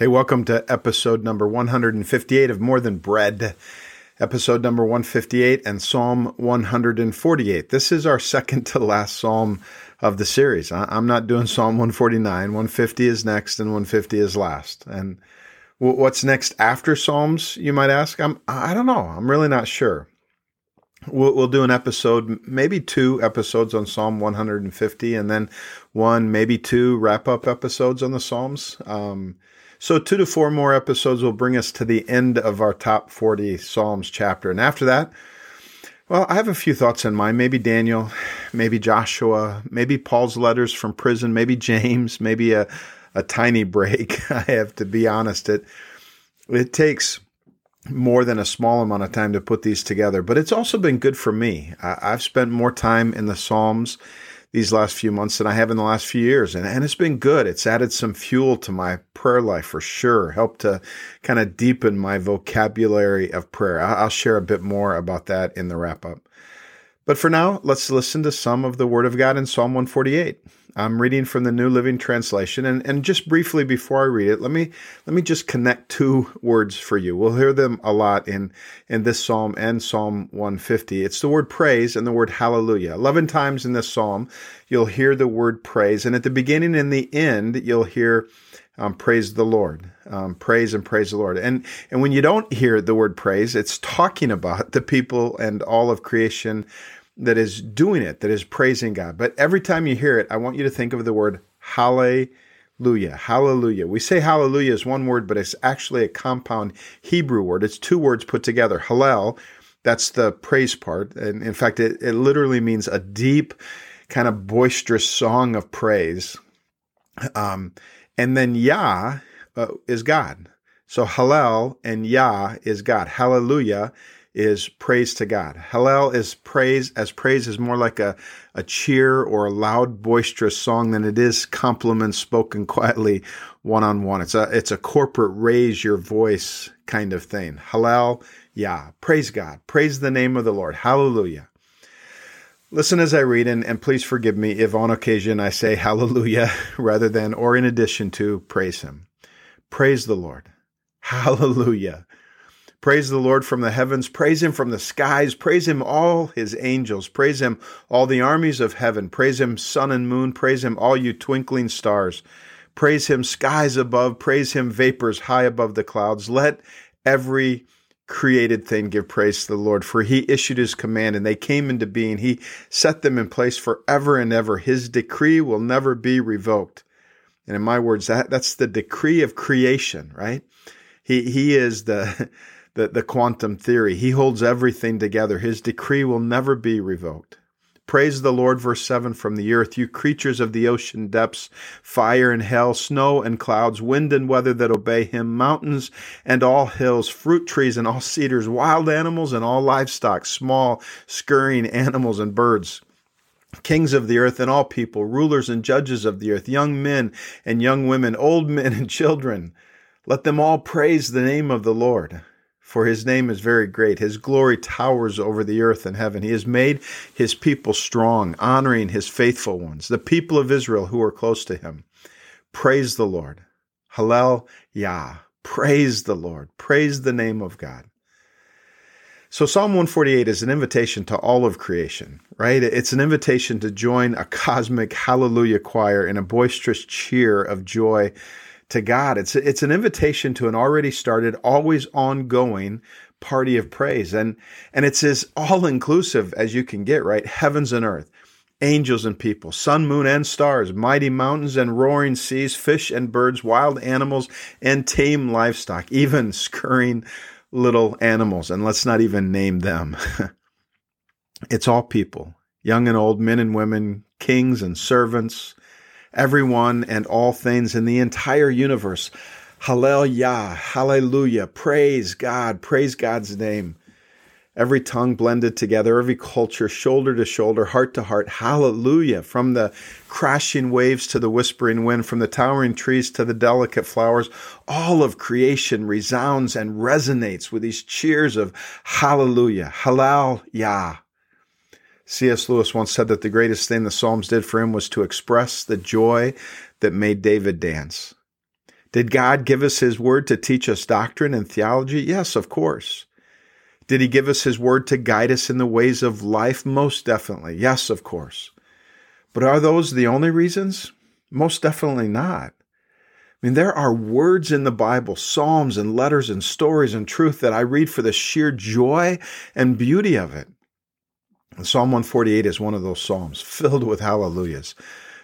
Hey, welcome to episode number 158 of More Than Bread, episode number 158 and Psalm 148. This is our second to last psalm of the series. I'm not doing Psalm 149. 150 is next and 150 is last. And what's next after Psalms, you might ask? I'm, I don't know. I'm really not sure. We'll, we'll do an episode, maybe two episodes on Psalm 150, and then one, maybe two wrap up episodes on the Psalms. Um, so, two to four more episodes will bring us to the end of our top 40 Psalms chapter. And after that, well, I have a few thoughts in mind. Maybe Daniel, maybe Joshua, maybe Paul's letters from prison, maybe James, maybe a, a tiny break. I have to be honest. It, it takes more than a small amount of time to put these together, but it's also been good for me. I, I've spent more time in the Psalms these last few months than I have in the last few years. And, and it's been good. It's added some fuel to my prayer life for sure, helped to kind of deepen my vocabulary of prayer. I'll share a bit more about that in the wrap up. But for now, let's listen to some of the Word of God in Psalm 148. I'm reading from the New Living Translation, and, and just briefly before I read it, let me let me just connect two words for you. We'll hear them a lot in in this psalm and Psalm 150. It's the word praise and the word hallelujah. Eleven times in this psalm, you'll hear the word praise, and at the beginning and the end, you'll hear um, praise the Lord, um, praise and praise the Lord. And and when you don't hear the word praise, it's talking about the people and all of creation that is doing it, that is praising God. But every time you hear it, I want you to think of the word hallelujah. Hallelujah. We say hallelujah is one word, but it's actually a compound Hebrew word. It's two words put together. Hallel, that's the praise part. And in fact, it, it literally means a deep, kind of boisterous song of praise. Um, and then Yah uh, is God. So Hallel and Yah is God. Hallelujah is praise to God. Hallel is praise, as praise is more like a, a cheer or a loud, boisterous song than it is compliments spoken quietly one on one. It's a, it's a corporate raise your voice kind of thing. Hallel, yeah. Praise God. Praise the name of the Lord. Hallelujah. Listen as I read, and, and please forgive me if on occasion I say hallelujah rather than or in addition to praise Him. Praise the Lord. Hallelujah. Praise the Lord from the heavens. Praise him from the skies. Praise him, all his angels. Praise him, all the armies of heaven. Praise him, sun and moon. Praise him, all you twinkling stars. Praise him, skies above. Praise him, vapors high above the clouds. Let every created thing give praise to the Lord, for he issued his command and they came into being. He set them in place forever and ever. His decree will never be revoked. And in my words, that, that's the decree of creation, right? He, he is the, the, the quantum theory. He holds everything together. His decree will never be revoked. Praise the Lord, verse 7 from the earth, you creatures of the ocean depths, fire and hell, snow and clouds, wind and weather that obey him, mountains and all hills, fruit trees and all cedars, wild animals and all livestock, small, scurrying animals and birds kings of the earth and all people, rulers and judges of the earth, young men and young women, old men and children. Let them all praise the name of the Lord for his name is very great. His glory towers over the earth and heaven. He has made his people strong, honoring his faithful ones, the people of Israel who are close to him. Praise the Lord. Hallel Yah. Praise the Lord. Praise the name of God. So Psalm 148 is an invitation to all of creation, right? It's an invitation to join a cosmic hallelujah choir in a boisterous cheer of joy to God. It's it's an invitation to an already started, always ongoing party of praise, and and it's as all inclusive as you can get. Right, heavens and earth, angels and people, sun, moon, and stars, mighty mountains and roaring seas, fish and birds, wild animals and tame livestock, even scurrying little animals. And let's not even name them. it's all people, young and old, men and women, kings and servants everyone and all things in the entire universe. Hallelujah, hallelujah, praise God, praise God's name. Every tongue blended together, every culture shoulder to shoulder, heart to heart. Hallelujah. From the crashing waves to the whispering wind, from the towering trees to the delicate flowers, all of creation resounds and resonates with these cheers of hallelujah, halal, yah. C.S. Lewis once said that the greatest thing the Psalms did for him was to express the joy that made David dance. Did God give us His Word to teach us doctrine and theology? Yes, of course. Did He give us His Word to guide us in the ways of life? Most definitely. Yes, of course. But are those the only reasons? Most definitely not. I mean, there are words in the Bible, psalms and letters and stories and truth that I read for the sheer joy and beauty of it. Psalm 148 is one of those psalms filled with hallelujahs,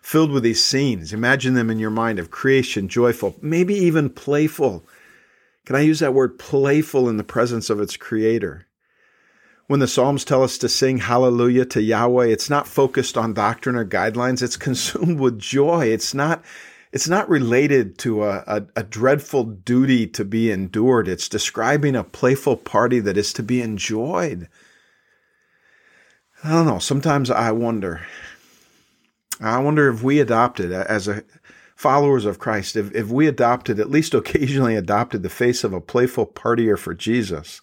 filled with these scenes. Imagine them in your mind of creation, joyful, maybe even playful. Can I use that word playful in the presence of its creator? When the Psalms tell us to sing hallelujah to Yahweh, it's not focused on doctrine or guidelines. It's consumed with joy. It's not it's not related to a, a, a, dreadful duty to be endured. It's describing a playful party that is to be enjoyed. I don't know. Sometimes I wonder. I wonder if we adopted uh, as a followers of Christ, if, if we adopted, at least occasionally adopted the face of a playful partier for Jesus,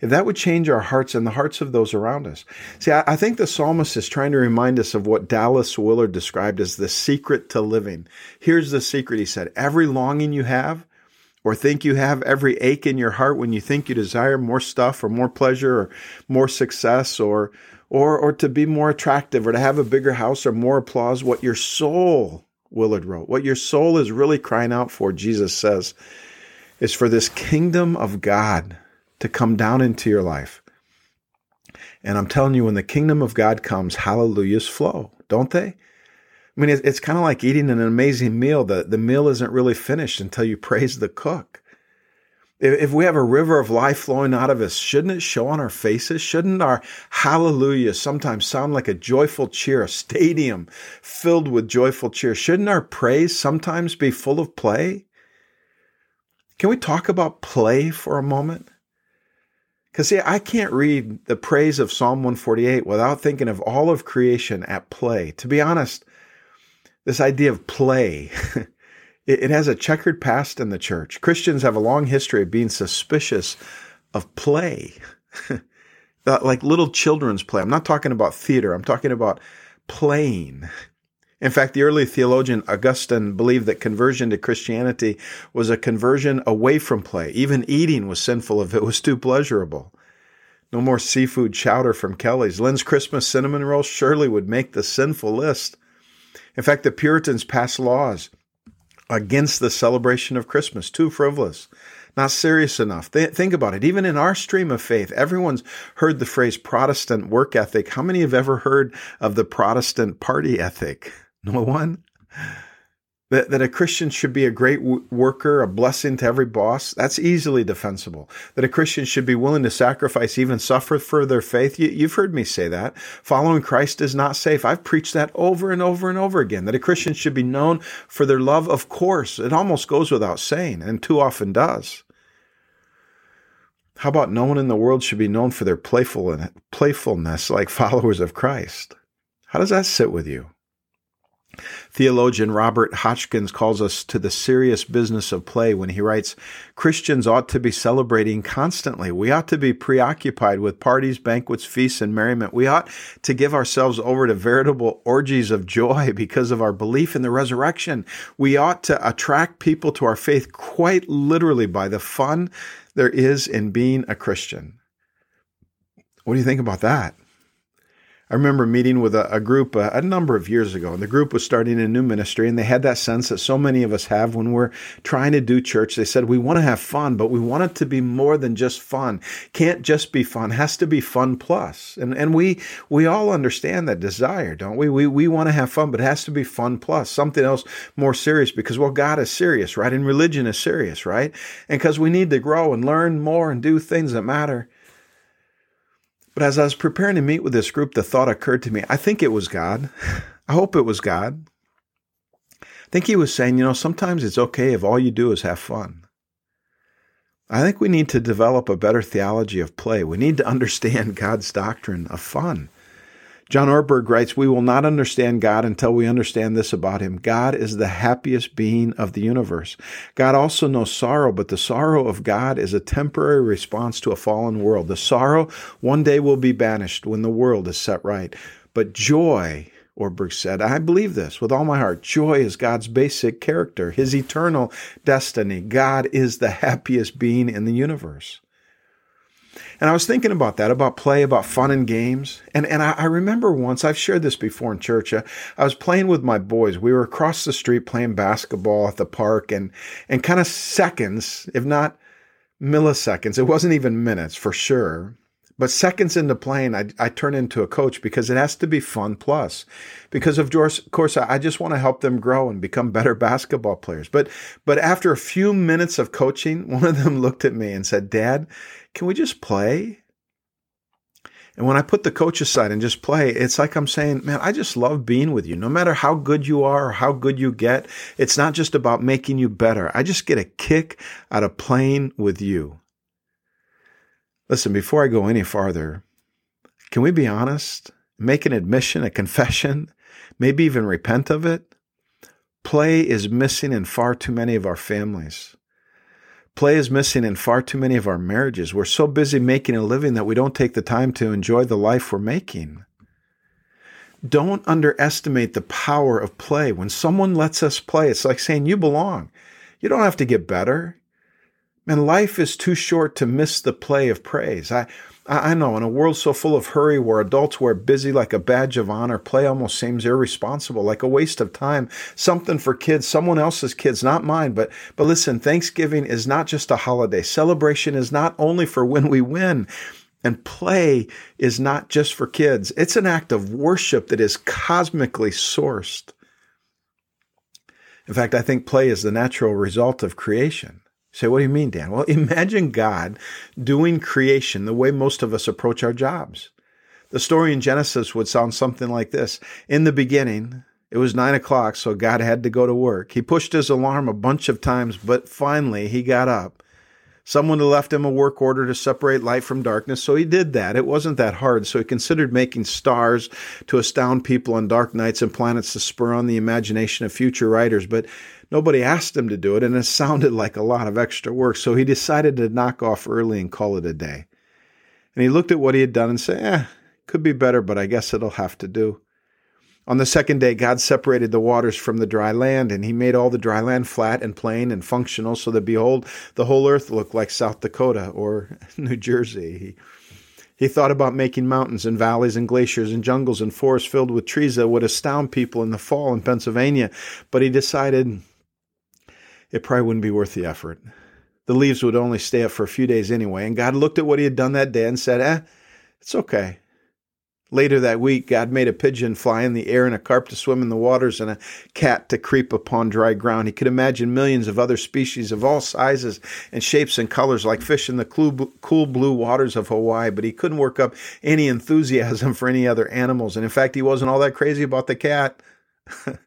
if that would change our hearts and the hearts of those around us. See, I, I, think the psalmist is trying to remind us of what Dallas Willard described as the secret to living. Here's the secret, he said every longing you have, or think you have, every ache in your heart when you think you desire more stuff or more pleasure or more success or or or to be more attractive or to have a bigger house or more applause, what your soul, Willard wrote, what your soul is really crying out for, Jesus says, is for this kingdom of God to come down into your life. And I'm telling you, when the kingdom of God comes, hallelujahs flow, don't they? I mean, it's kind of like eating an amazing meal. The, the meal isn't really finished until you praise the cook. If, we have a river of life flowing out of us, shouldn't it show on our faces? Shouldn't our hallelujah sometimes sound like a joyful cheer, a stadium filled with joyful cheer? Shouldn't our praise sometimes be full of play? Can we talk about play for a moment? Because, see, I can't read the praise of Psalm 148 without thinking of all of creation at play. To be honest, this idea of play, it, has a checkered past in the church. Christians have a long history of being suspicious of play, uh, like little children's play. I'm not talking about theater, I'm talking about playing. In fact, the early theologian Augustine believed that conversion to Christianity was a conversion away from play. Even eating was sinful if it was too pleasurable. No more seafood chowder from Kelly's. Lynn's Christmas cinnamon rolls surely would make the sinful list. In fact, the Puritans passed laws against the celebration of Christmas, too frivolous, not serious enough. think about it. Even in our stream of faith, everyone's heard the phrase Protestant work ethic. How many have ever heard of the Protestant party ethic? No one? That, that a Christian should be a great w- worker, a blessing to every boss, that's easily defensible. That a Christian should be willing to sacrifice, even suffer for their faith. You, you've heard me say that. Following Christ is not safe. I've preached that over and over and over again. That a Christian should be known for their love, of course. It almost goes without saying, and too often does. How about no one in the world should be known for their playful playfulness like followers of Christ? How does that sit with you? Theologian Robert Hotchkiss calls us to the serious business of play when he writes Christians ought to be celebrating constantly. We ought to be preoccupied with parties, banquets, feasts, and merriment. We ought to give ourselves over to veritable orgies of joy because of our belief in the resurrection. We ought to attract people to our faith quite literally by the fun there is in being a Christian. What do you think about that? I remember meeting with a, a group a, a, number of years ago, and the group was starting a new ministry, and they had that sense that so many of us have when we're trying to do church. They said, We want to have fun, but we want it to be more than just fun. Can't just be fun, has to be fun plus. And and we we all understand that desire, don't we? We we want to have fun, but it has to be fun plus, something else more serious, because well, God is serious, right? And religion is serious, right? And because we need to grow and learn more and do things that matter. But as I was preparing to meet with this group, the thought occurred to me I think it was God. I hope it was God. I think he was saying, you know, sometimes it's okay if all you do is have fun. I think we need to develop a better theology of play. We need to understand God's doctrine of fun. John Ortberg writes, We will not understand God until we understand this about him. God is the happiest being of the universe. God also knows sorrow, but the sorrow of God is a temporary response to a fallen world. The sorrow one day will be banished when the world is set right. But joy Ortberg said. I believe this with all my heart. Joy is God's basic character, his eternal destiny. God is the happiest being in the universe. And I was thinking about that, about play, about fun and games. And, and I, I remember once, I've shared this before in church, uh, I was playing with my boys. We were across the street playing basketball at the park and, and kind of seconds, if not milliseconds, it wasn't even minutes for sure. But seconds into playing, I, I turn into a coach because it has to be fun plus. Because of course, I just want to help them grow and become better basketball players. But but after a few minutes of coaching, one of them looked at me and said, "Dad, can we just play?" And when I put the coach aside and just play, it's like I'm saying, man, I just love being with you. No matter how good you are or how good you get, it's not just about making you better. I just get a kick out of playing with you. Listen, before I go any farther, can we be honest? Make an admission, a confession, maybe even repent of it? Play is missing in far too many of our families. Play is missing in far too many of our marriages. We're so busy making a living that we don't take the time to enjoy the life we're making. Don't underestimate the power of play. When someone lets us play, it's like saying, You belong. You don't have to get better. Man, life is too short to miss the play of praise. I, I know in a world so full of hurry where adults wear busy like a badge of honor, play almost seems irresponsible, like a waste of time, something for kids, someone else's kids, not mine. But, but listen, Thanksgiving is not just a holiday. Celebration is not only for when we win. And play is not just for kids. It's an act of worship that is cosmically sourced. In fact, I think play is the natural result of creation say, what do you mean, Dan? Well, imagine God doing creation the way most of us approach our jobs. The story in Genesis would sound something like this. In the beginning, it was nine o'clock, so God had to go to work. He pushed his alarm a bunch of times, but finally he got up. Someone had left him a work order to separate light from darkness, so he did that. It wasn't that hard, so he considered making stars to astound people on dark nights and planets to spur on the imagination of future writers. But Nobody asked him to do it, and it sounded like a lot of extra work, so he decided to knock off early and call it a day. And he looked at what he had done and said, eh, could be better, but I guess it'll have to do. On the second day, God separated the waters from the dry land, and he made all the dry land flat and plain and functional, so that behold, the whole earth looked like South Dakota or New Jersey. He, he thought about making mountains and valleys and glaciers and jungles and forests filled with trees that would astound people in the fall in Pennsylvania, but he decided it probably wouldn't be worth the effort. The leaves would only stay up for a few days anyway, and God looked at what he had done that day and said, Eh, it's okay. Later that week, God made a pigeon fly in the air and a carp to swim in the waters and a cat to creep upon dry ground. He could imagine millions of other species of all sizes and shapes and colors like fish in the cool blue waters of Hawaii, but he couldn't work up any enthusiasm for any other animals. And in fact, he wasn't all that crazy about the cat.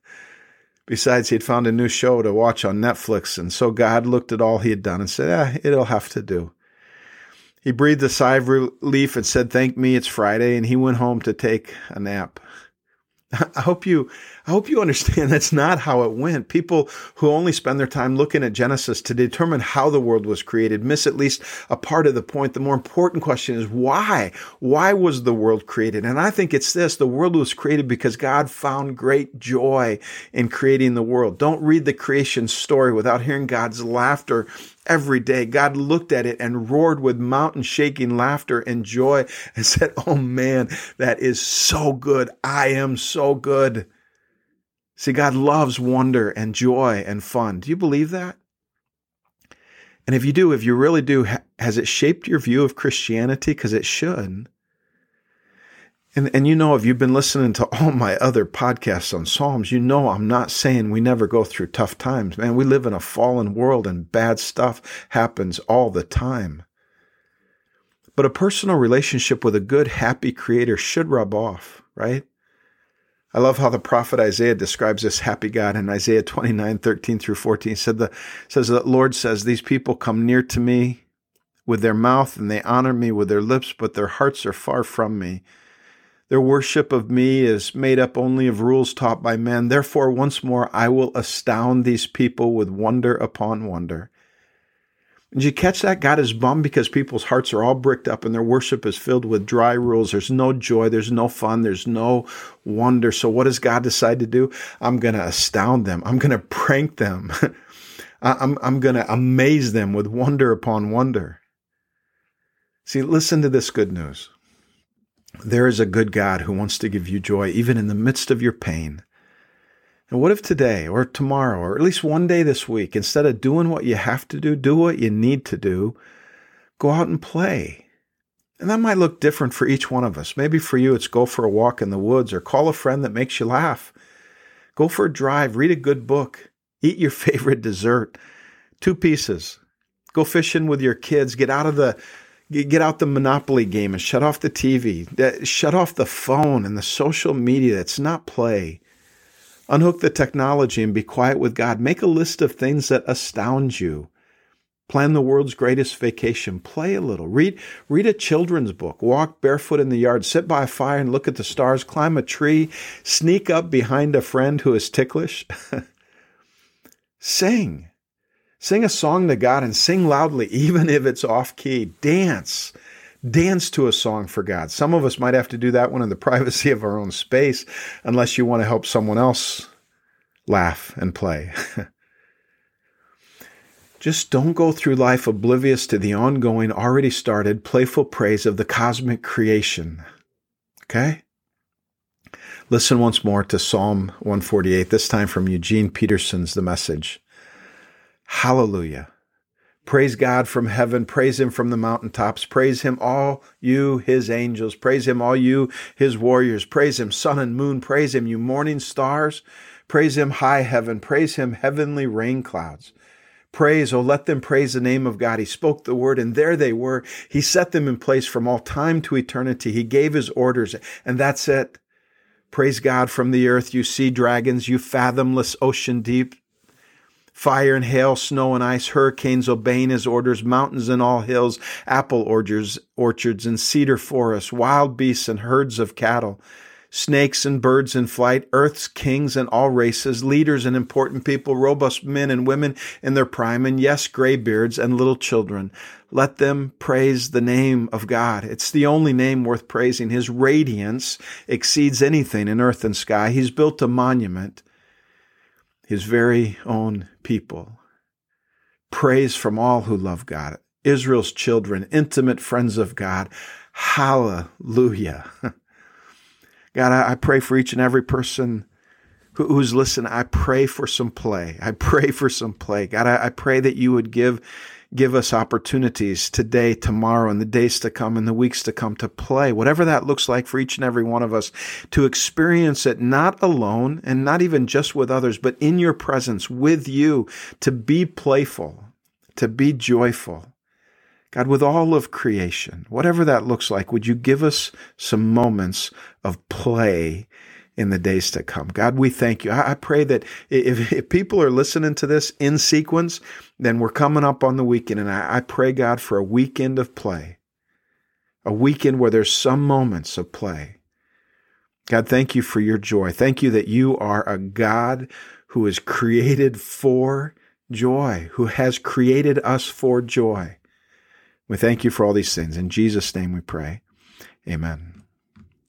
Besides, he had found a new show to watch on Netflix, and so God looked at all he had done and said, eh, it'll have to do. He breathed a sigh of relief and said, Thank me, it's Friday, and he went home to take a nap. I hope you I hope you understand that's not how it went. People who only spend their time looking at Genesis to determine how the world was created miss at least a part of the point. The more important question is why? Why was the world created? And I think it's this. The world was created because God found great joy in creating the world. Don't read the creation story without hearing God's laughter every day. God looked at it and roared with mountain shaking laughter and joy and said, Oh man, that is so good. I am so good. See, God loves wonder and joy and fun. Do you believe that? And if you do, if you really do, has it shaped your view of Christianity? Because it should. And, and you know, if you've been listening to all my other podcasts on Psalms, you know I'm not saying we never go through tough times. Man, we live in a fallen world and bad stuff happens all the time. But a personal relationship with a good, happy creator should rub off, right? I love how the prophet Isaiah describes this happy God in Isaiah 29, 13 through 14. Said the, says the Lord says, These people come near to me with their mouth and they honor me with their lips, but their hearts are far from me. Their worship of me is made up only of rules taught by men. Therefore, once more, I will astound these people with wonder upon wonder. Did you catch that? God is bummed because people's hearts are all bricked up and their worship is filled with dry rules. There's no joy. There's no fun. There's no wonder. So what does God decide to do? I'm going to astound them. I'm going to prank them. I'm, I'm going to amaze them with wonder upon wonder. See, listen to this good news. There is a good God who wants to give you joy even in the midst of your pain. And what if today or tomorrow or at least one day this week, instead of doing what you have to do, do what you need to do, go out and play. And that might look different for each one of us. Maybe for you, it's go for a walk in the woods or call a friend that makes you laugh. Go for a drive, read a good book, eat your favorite dessert, two pieces. Go fishing with your kids, get out of the get out the monopoly game and shut off the TV, shut off the phone and the social media. That's not play. Unhook the technology and be quiet with God. Make a list of things that astound you. Plan the world's greatest vacation. Play a little. Read, read a children's book. Walk barefoot in the yard. Sit by a fire and look at the stars. Climb a tree. Sneak up behind a friend who is ticklish. sing. Sing a song to God and sing loudly, even if it's off key. Dance dance to a song for God. Some of us might have to do that one in the privacy of our own space, unless you want to help someone else laugh and play. Just don't go through life oblivious to the ongoing, already started, playful praise of the cosmic creation. Okay? Listen once more to Psalm 148, this time from Eugene Peterson's The Message. Hallelujah. Praise God from heaven. Praise Him from the mountaintops. Praise Him, all you, His angels. Praise Him, all you, His warriors. Praise Him, sun and moon. Praise Him, you morning stars. Praise Him, high heaven. Praise Him, heavenly rain clouds. Praise, oh, let them praise the name of God. He spoke the word, and there they were. He set them in place from all time to eternity. He gave His orders, and that's it. Praise God from the earth, you sea dragons, you fathomless ocean deep. Fire and hail, snow and ice, hurricanes obeying his orders, mountains and all hills, apple orchards, orchards and cedar forests, wild beasts and herds of cattle, snakes and birds in flight, earth's kings and all races, leaders and important people, robust men and women in their prime, and yes, graybeards and little children. Let them praise the name of God. It's the only name worth praising. His radiance exceeds anything in earth and sky. He's built a monument his very own people. Praise from all who love God, Israel's children, intimate friends of God. Hallelujah. God, I, pray for each and every person who's listening. I pray for some play. I pray for some play. God, I pray that you would give give us opportunities today, tomorrow, and the days to come and the weeks to come to play, whatever that looks like for each and every one of us, to experience it not alone and not even just with others, but in your presence with you, to be playful, to be joyful. God, with all of creation, whatever that looks like, would you give us some moments of play in the days to come. God, we thank you. I, pray that if, if, people are listening to this in sequence, then we're coming up on the weekend. And I, I pray, God, for a weekend of play, a weekend where there's some moments of play. God, thank you for your joy. Thank you that you are a God who is created for joy, who has created us for joy. We thank you for all these things. In Jesus' name we pray. Amen.